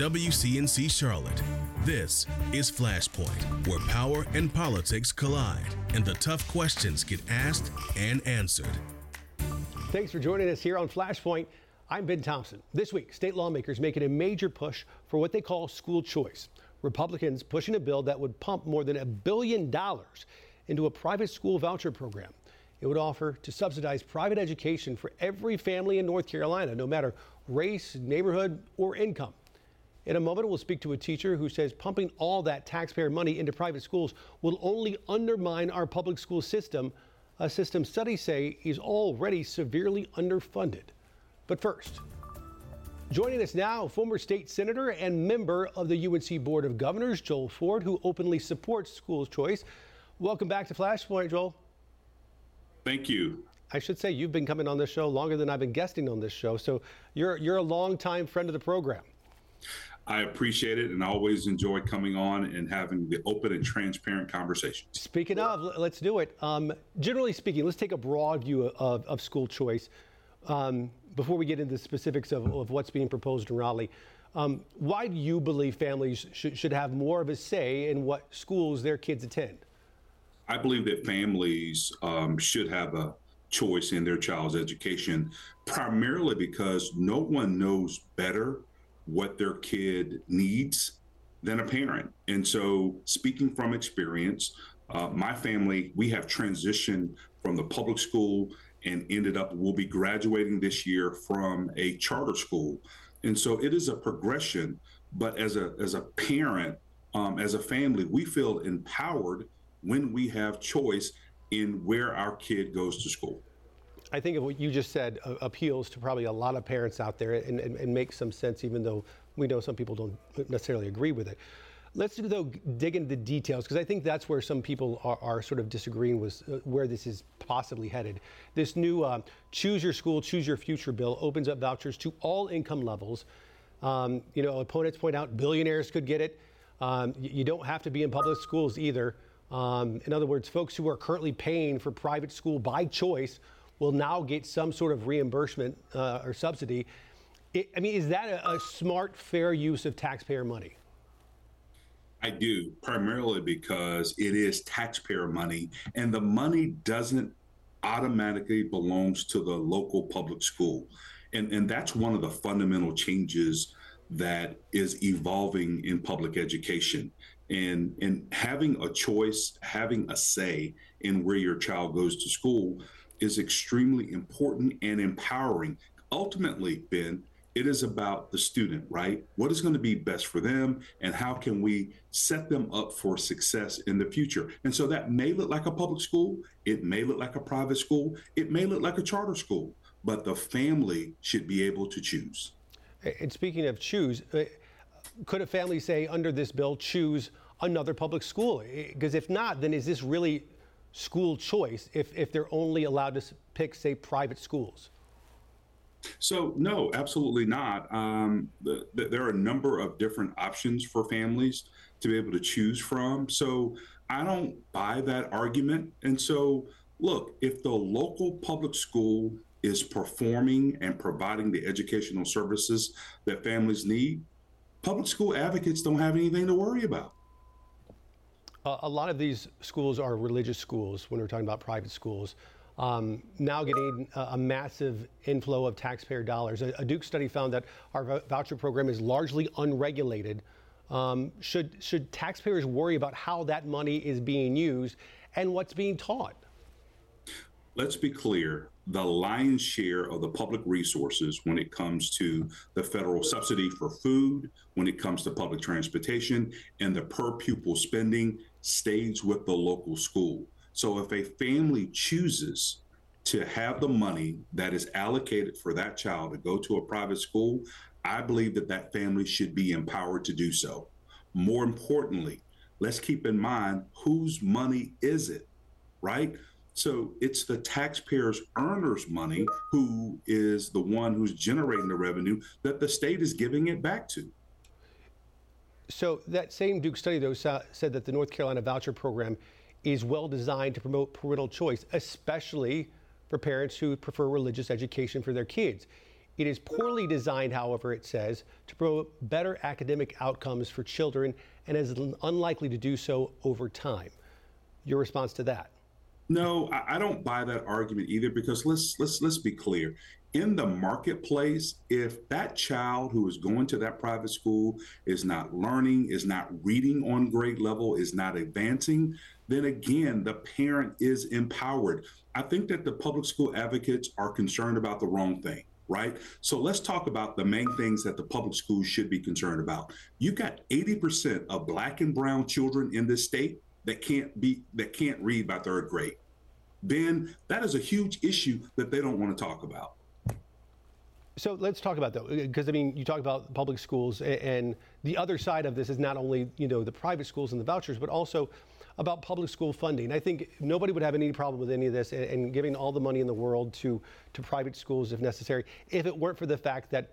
WCNC Charlotte. This is Flashpoint, where power and politics collide and the tough questions get asked and answered. Thanks for joining us here on Flashpoint. I'm Ben Thompson. This week, state lawmakers making a major push for what they call school choice. Republicans pushing a bill that would pump more than a billion dollars into a private school voucher program. It would offer to subsidize private education for every family in North Carolina, no matter race, neighborhood, or income. In a moment, we'll speak to a teacher who says pumping all that taxpayer money into private schools will only undermine our public school system, a system studies say is already severely underfunded. But first, joining us now, former state senator and member of the UNC Board of Governors, Joel Ford, who openly supports school choice. Welcome back to Flashpoint, Joel. Thank you. I should say you've been coming on this show longer than I've been guesting on this show, so you're you're a longtime friend of the program. I appreciate it and I always enjoy coming on and having the open and transparent conversation. Speaking of, let's do it. Um, generally speaking, let's take a broad view of, of school choice um, before we get into the specifics of, of what's being proposed in Raleigh. Um, why do you believe families should, should have more of a say in what schools their kids attend? I believe that families um, should have a choice in their child's education, primarily because no one knows better what their kid needs than a parent. And so, speaking from experience, uh, my family, we have transitioned from the public school and ended up, we'll be graduating this year from a charter school. And so it is a progression, but as a as a parent, um, as a family, we feel empowered when we have choice in where our kid goes to school. I think of what you just said uh, appeals to probably a lot of parents out there and, and, and, makes some sense, even though we know some people don't necessarily agree with it. Let's though dig into the details because I think that's where some people are, are sort of disagreeing with uh, where this is possibly headed. This new uh, Choose Your School, Choose Your Future bill opens up vouchers to all income levels. Um, you know, opponents point out billionaires could get it. Um, you, you don't have to be in public schools either. Um, in other words, folks who are currently paying for private school by choice will now get some sort of reimbursement uh, or subsidy. It, I mean, is that a, a smart, fair use of taxpayer money? I do, primarily because it is taxpayer money, and the money doesn't automatically belongs to the local public school. And, and that's one of the fundamental changes that is evolving in public education and and having a choice having a say in where your child goes to school is extremely important and empowering. Ultimately ben it is about the student right? What is going to be best for them and how can we set them up for success in the future? And so that may look like a public school it may look like a private school it may look like a charter school but the family should be able to choose. And speaking of choose uh, could a family say under this bill choose another public school? Because if not, then is this really school choice if, if they're only allowed to pick, say, private schools? So, no, absolutely not. Um, the, the, there are a number of different options for families to be able to choose from. So, I don't buy that argument. And so, look, if the local public school is performing and providing the educational services that families need, public school advocates don't have anything to worry about. A lot of these schools are religious schools when we're talking about private schools. Um, now getting a, a, massive inflow of taxpayer dollars. A, a, Duke study found that our voucher program is largely unregulated. Um, should, should taxpayers worry about how that money is being used and what's being taught? let's be clear the lion's share of the public resources when it comes to the federal subsidy for food, when it comes to public transportation, and the per pupil spending stays with the local school. So if a family chooses to have the money that is allocated for that child to go to a private school, I believe that that family should be empowered to do so. More importantly, let's keep in mind whose money is it, right? So it's the taxpayers' earners' money who is the one who's generating the revenue that the state is giving it back to. So that same Duke study, though, said that the North Carolina voucher program is well designed to promote parental choice, especially for parents who prefer religious education for their kids. It is poorly designed, however, it says, to promote better academic outcomes for children and is unlikely to do so over time. Your response to that? No, I don't buy that argument either because let's let's let's be clear. In the marketplace, if that child who is going to that private school is not learning, is not reading on grade level, is not advancing, then again, the parent is empowered. I think that the public school advocates are concerned about the wrong thing right? So let's talk about the main things that the public schools should be concerned about. You got 80% of black and brown children in this state that can't be that can't read by third grade. Then that is a huge issue that they don't want to talk about. So let's talk about that because I mean, you talk about public schools, and the other side of this is not only you know the private schools and the vouchers, but also about public school funding. I think nobody would have any problem with any of this and, giving all the money in the world to to private schools if necessary, if it weren't for the fact that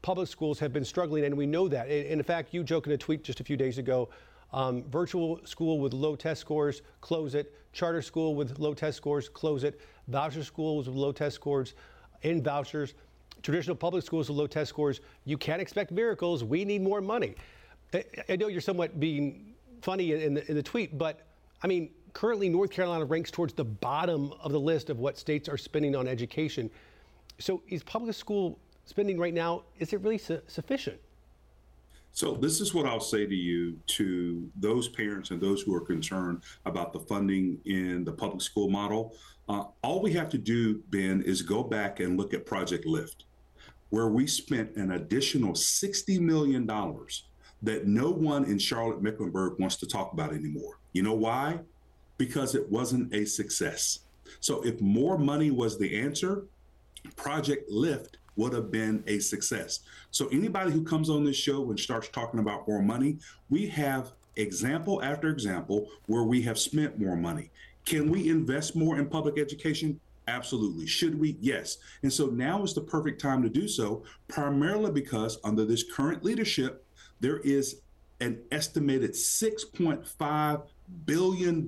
public schools have been struggling, and we know that. And in fact, you joked in a tweet just a few days ago. Um, virtual school with low test scores, close it. Charter school with low test scores, close it. Voucher schools with low test scores, in vouchers traditional public schools with low test scores, you can't expect miracles. We need more money. I know you're somewhat being funny in the, in the tweet, but I mean, currently North Carolina ranks towards the bottom of the list of what states are spending on education. So is public school spending right now, is it really su- sufficient? So this is what I'll say to you, to those parents and those who are concerned about the funding in the public school model. Uh, all we have to do, Ben, is go back and look at Project Lift where we spent an additional $60 million that no one in Charlotte Mecklenburg wants to talk about anymore. You know why? Because it wasn't a success. So if more money was the answer, Project Lift would have been a success. So anybody who comes on this show and starts talking about more money, we have example after example where we have spent more money. Can we invest more in public education? Absolutely. Should we? Yes. And so now is the perfect time to do so, primarily because under this current leadership, there is an estimated $6.5 billion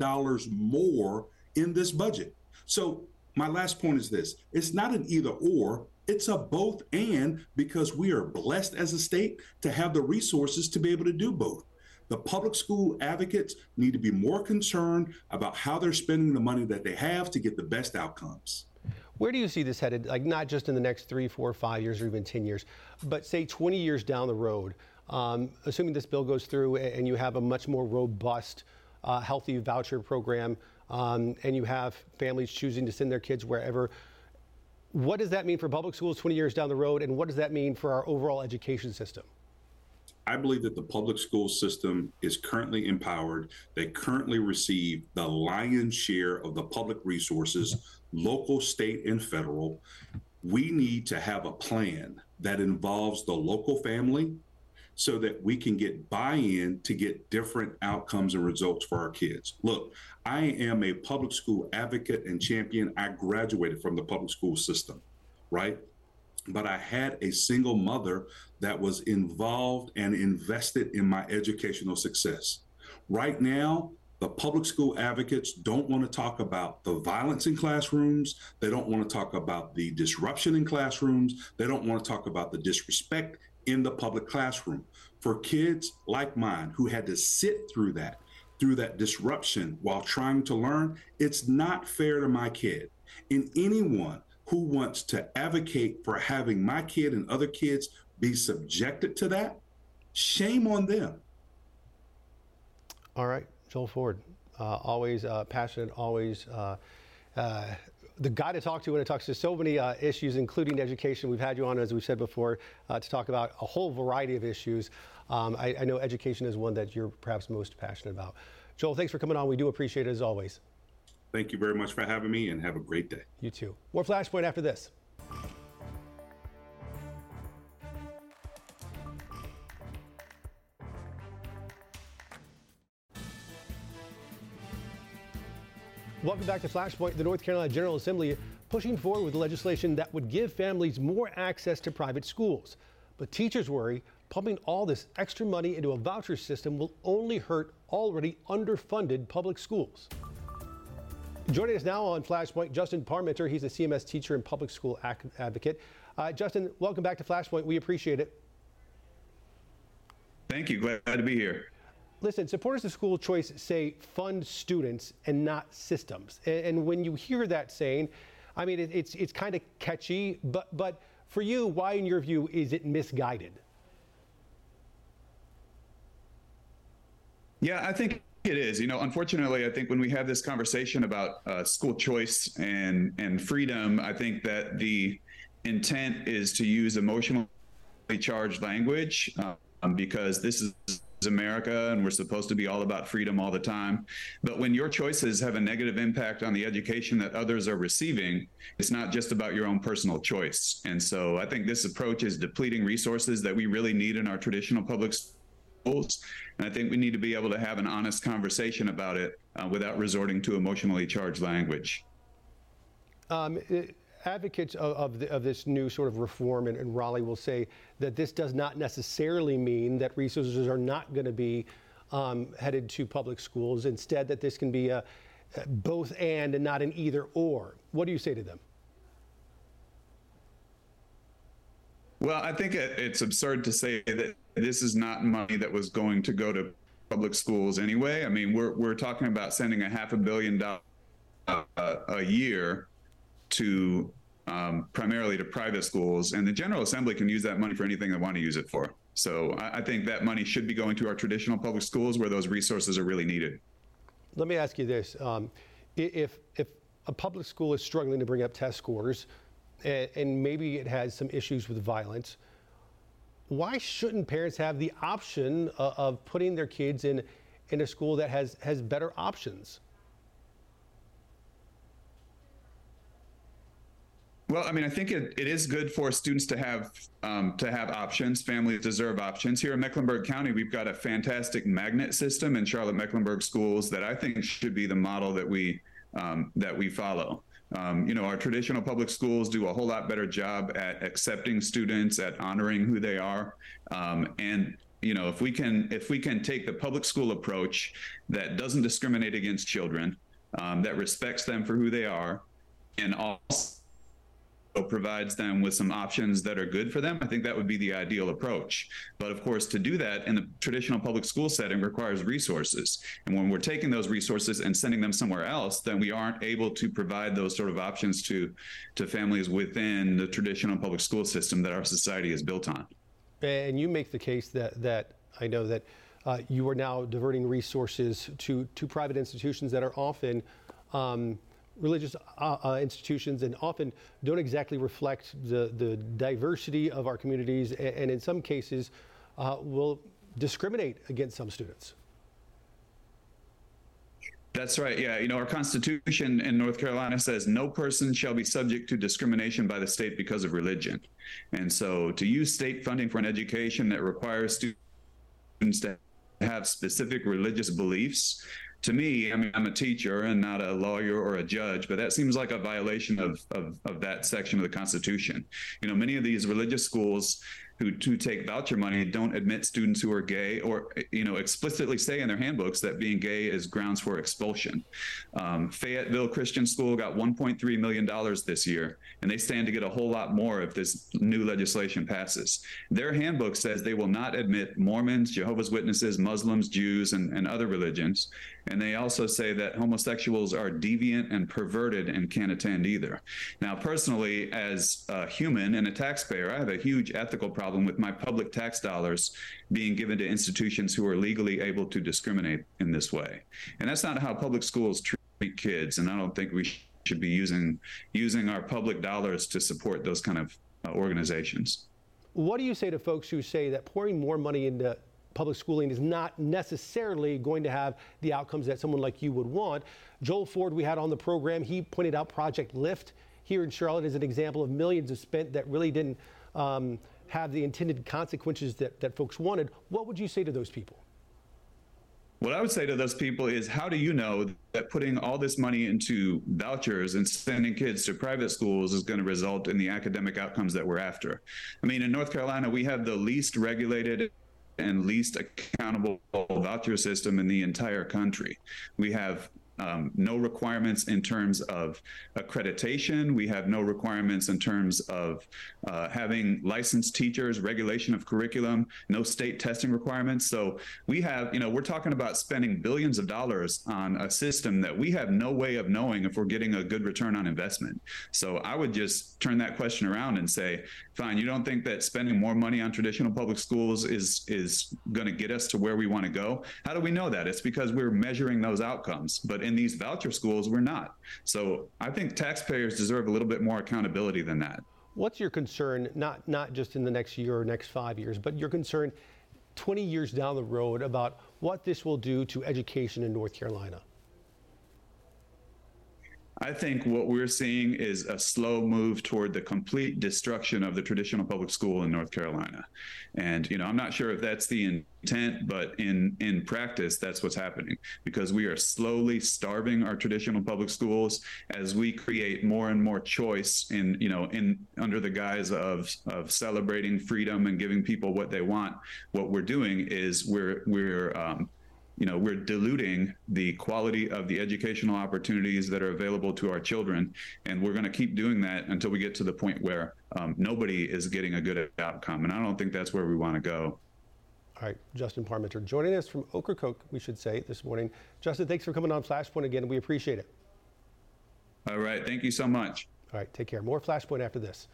more in this budget. So, my last point is this it's not an either or, it's a both and because we are blessed as a state to have the resources to be able to do both. The public school advocates need to be more concerned about how they're spending the money that they have to get the best outcomes. Where do you see this headed? Like not just in the next three, four, five years, or even 10 years, but say 20 years down the road, um, assuming this bill goes through and you have a much more robust, uh, healthy voucher program, um, and you have families choosing to send their kids wherever. What does that mean for public schools 20 years down the road, and what does that mean for our overall education system? I believe that the public school system is currently empowered. They currently receive the lion's share of the public resources, local, state, and federal. We need to have a plan that involves the local family so that we can get buy in to get different outcomes and results for our kids. Look, I am a public school advocate and champion. I graduated from the public school system, right? But I had a single mother that was involved and invested in my educational success. Right now, the public school advocates don't want to talk about the violence in classrooms. They don't want to talk about the disruption in classrooms. They don't want to talk about the disrespect in the public classroom. For kids like mine who had to sit through that, through that disruption while trying to learn, it's not fair to my kid. And anyone who wants to advocate for having my kid and other kids be subjected to that, shame on them. All right, Joel Ford, uh, always uh, passionate, always uh, uh the guy to talk to when it talks to so many uh, issues, including education. We've had you on, as we've said before, uh, to talk about a whole variety of issues. Um, I, I know education is one that you're perhaps most passionate about. Joel, thanks for coming on. We do appreciate it as always. Thank you very much for having me and have a great day. You too. More Flashpoint after this. Welcome back to Flashpoint. The North Carolina General Assembly pushing forward with legislation that would give families more access to private schools. But teachers worry pumping all this extra money into a voucher system will only hurt already underfunded public schools. Joining us now on Flashpoint, Justin Parmenter. He's a CMS teacher and public school advocate. Uh, Justin, welcome back to Flashpoint. We appreciate it. Thank you. Glad to be here. Listen, supporters of school choice say fund students and not systems. And, and when you hear that saying, I mean, it, it's it's kind of catchy, but but for you, why, in your view, is it misguided? Yeah, I think it is. You know, unfortunately, I think when we have this conversation about uh, school choice and and freedom, I think that the intent is to use emotionally charged language um, because this is America and we're supposed to be all about freedom all the time. But when your choices have a negative impact on the education that others are receiving, it's not just about your own personal choice. And so I think this approach is depleting resources that we really need in our traditional public schools. And I think we need to be able to have an honest conversation about it uh, without resorting to emotionally charged language. Um, it, advocates of, of, the, of, this new sort of reform in, in, Raleigh will say that this does not necessarily mean that resources are not going to be um, headed to public schools. Instead, that this can be a, a both and and not an either or. What do you say to them? Well, I think it, it's absurd to say that this is not money that was going to go to public schools anyway. I mean, we're we're talking about sending a half a billion dollars uh, a year to um, primarily to private schools, and the General Assembly can use that money for anything they want to use it for. So I, I think that money should be going to our traditional public schools where those resources are really needed. Let me ask you this: um, if if a public school is struggling to bring up test scores, and, and maybe it has some issues with violence, why shouldn't parents have the option of, of putting their kids in in a school that has has better options? Well, I mean, I think it, it is good for students to have um, to have options. Families deserve options. Here in Mecklenburg County, we've got a fantastic magnet system in Charlotte Mecklenburg schools that I think should be the model that we um, that we follow. Um, you know, our traditional public schools do a whole lot better job at accepting students, at honoring who they are, um, and you know, if we can if we can take the public school approach that doesn't discriminate against children, um, that respects them for who they are, and also provides them with some options that are good for them, I think that would be the ideal approach. But of course, to do that in the traditional public school setting requires resources. And when we're taking those resources and sending them somewhere else, then we aren't able to provide those sort of options to to families within the traditional public school system that our society is built on. And you make the case that that I know that uh, you are now diverting resources to to private institutions that are often um, religious uh, uh, institutions and often don't exactly reflect the, the diversity of our communities and, and in some cases uh, will discriminate against some students. That's right. Yeah. You know, our Constitution in North Carolina says no person shall be subject to discrimination by the state because of religion. And so to use state funding for an education that requires students to have specific religious beliefs to me, I mean, I'm a teacher and not a lawyer or a judge, but that seems like a violation of, of, of that section of the Constitution. You know, many of these religious schools who, who take voucher money don't admit students who are gay or you know explicitly say in their handbooks that being gay is grounds for expulsion. Um, Fayetteville Christian School got 1.3 million dollars this year, and they stand to get a whole lot more if this new legislation passes. Their handbook says they will not admit Mormons, Jehovah's Witnesses, Muslims, Jews, and, and other religions. And they also say that homosexuals are deviant and perverted and can't attend either. Now, personally, as a human and a taxpayer, I have a huge ethical problem with my public tax dollars being given to institutions who are legally able to discriminate in this way. And that's not how public schools treat kids. And I don't think we should be using using our public dollars to support those kind of uh, organizations. What do you say to folks who say that pouring more money into public schooling is not necessarily going to have the outcomes that someone like you would want. Joel Ford, we had on the program, he pointed out Project Lift here in Charlotte as an example of millions of spent that really didn't um, have the intended consequences that, that folks wanted. What would you say to those people? What I would say to those people is how do you know that putting all this money into vouchers and sending kids to private schools is going to result in the academic outcomes that we're after? I mean, in North Carolina, we have the least regulated and least accountable voucher system in the entire country. We have um, no requirements in terms of accreditation. We have no requirements in terms of uh, having licensed teachers, regulation of curriculum, no state testing requirements. So we have, you know, we're talking about spending billions of dollars on a system that we have no way of knowing if we're getting a good return on investment. So I would just turn that question around and say, fine, you don't think that spending more money on traditional public schools is is going to get us to where we want to go? How do we know that? It's because we're measuring those outcomes. But in these voucher schools, we're not. So I think taxpayers deserve a little bit more accountability than that. What's your concern, not, not just in the next year or next five years, but your concern 20 years down the road about what this will do to education in North Carolina? I think what we're seeing is a slow move toward the complete destruction of the traditional public school in North Carolina. And you know, I'm not sure if that's the intent, but in in practice that's what's happening because we are slowly starving our traditional public schools as we create more and more choice in, you know, in under the guise of of celebrating freedom and giving people what they want. What we're doing is we're we're um, you know we're diluting the quality of the educational opportunities that are available to our children and we're going to keep doing that until we get to the point where um, nobody is getting a good outcome and i don't think that's where we want to go. All right justin parmenter joining us from ocracoke we should say this morning. Justin thanks for coming on flashpoint again. We appreciate it. All right thank you so much. All right take care. More flashpoint after this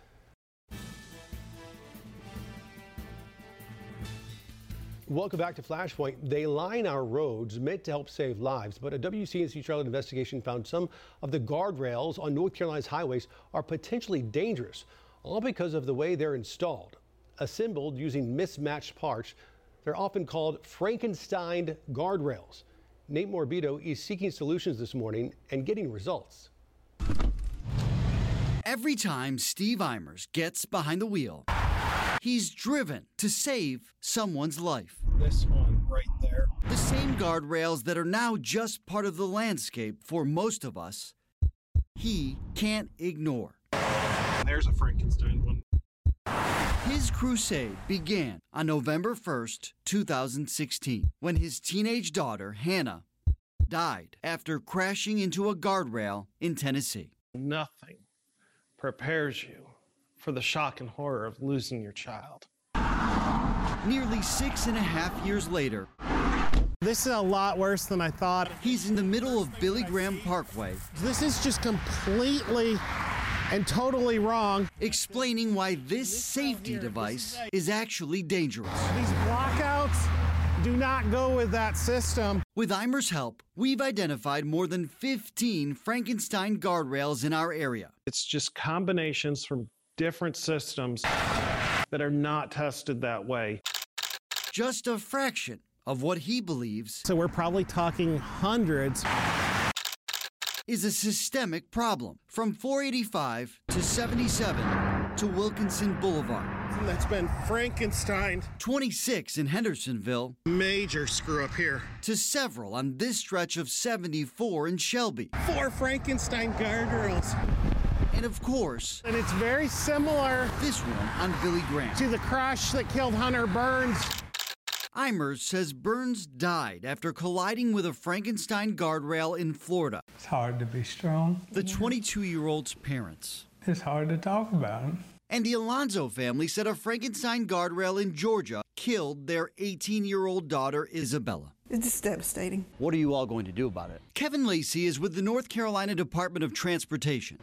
Welcome back to Flashpoint. They line our roads meant to help save lives, but a WCNC Charlotte investigation found some of the guardrails on North Carolina's highways are potentially dangerous, all because of the way they're installed. Assembled using mismatched parts, they're often called Frankenstein guardrails. Nate Morabito is seeking solutions this morning and getting results. Every time Steve Eimers gets behind the wheel, He's driven to save someone's life. This one right there. The same guardrails that are now just part of the landscape for most of us, he can't ignore. There's a Frankenstein one. His crusade began on November 1st, 2016, when his teenage daughter, Hannah, died after crashing into a guardrail in Tennessee. Nothing prepares you for the shock and horror of losing your child. Nearly six and a half years later, this is a lot worse than I thought. He's in the middle of Billy Graham Parkway. This is just completely and totally wrong. Explaining why this safety device is actually dangerous. These blockouts do not go with that system. With Eimer's help, we've identified more than 15 Frankenstein guardrails in our area. It's just combinations from different systems that are not tested that way. Just a fraction of what he believes. So we're probably talking hundreds. Is a systemic problem from 485 to 77 to Wilkinson Boulevard. That's been Frankenstein. 26 in Hendersonville. Major screw up here. To several on this stretch of 74 in Shelby. Four Frankenstein guardrails and of course, and it's very similar. This one on Billy Graham. To the crash that killed Hunter Burns. Eimers says Burns died after colliding with a Frankenstein guardrail in Florida. It's hard to be strong. The 22 year old's parents. It's hard to talk about. And the Alonzo family said a Frankenstein guardrail in Georgia killed their 18 year old daughter, Isabella. It's just devastating. What are you all going to do about it? Kevin Lacey is with the North Carolina Department of Transportation.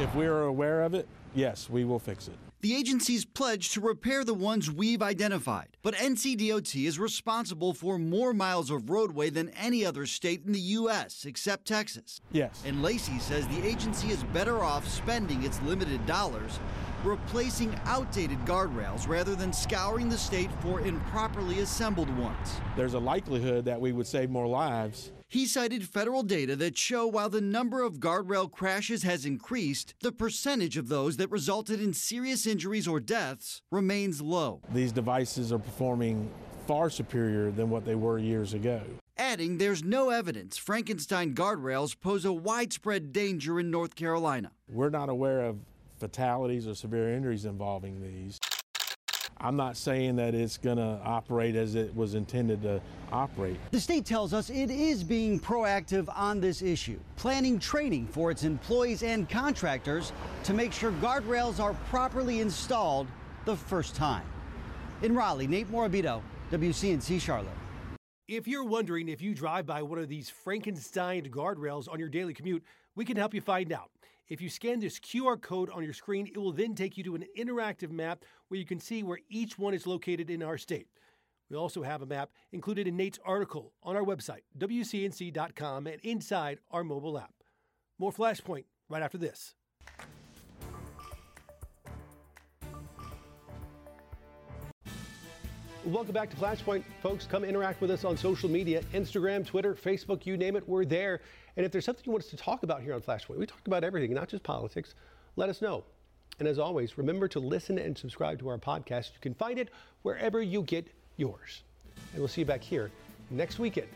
If we're aware of it, yes, we will fix it. The agency's pledged to repair the ones we've identified, but NCDOT is responsible for more miles of roadway than any other state in the U.S. except Texas. Yes. And Lacey says the agency is better off spending its limited dollars replacing outdated guardrails rather than scouring the state for improperly assembled ones. There's a likelihood that we would save more lives he cited federal data that show while the number of guardrail crashes has increased, the percentage of those that resulted in serious injuries or deaths remains low. These devices are performing far superior than what they were years ago. Adding there's no evidence Frankenstein guardrails pose a widespread danger in North Carolina. We're not aware of fatalities or severe injuries involving these. I'm not saying that it's going to operate as it was intended to operate. The state tells us it is being proactive on this issue, planning training for its employees and contractors to make sure guardrails are properly installed the first time. In Raleigh, Nate Morabito, WCNC Charlotte. If you're wondering if you drive by one of these Frankenstein guardrails on your daily commute, we can help you find out. If you scan this QR code on your screen, it will then take you to an interactive map where you can see where each one is located in our state. We also have a map included in Nate's article on our website, WCNC.com, and inside our mobile app. More Flashpoint right after this. Welcome back to Flashpoint. Folks, come interact with us on social media Instagram, Twitter, Facebook, you name it, we're there. And if there's something you want us to talk about here on Flashpoint, we talk about everything, not just politics, let us know. And as always, remember to listen and subscribe to our podcast. You can find it wherever you get yours. And we'll see you back here next weekend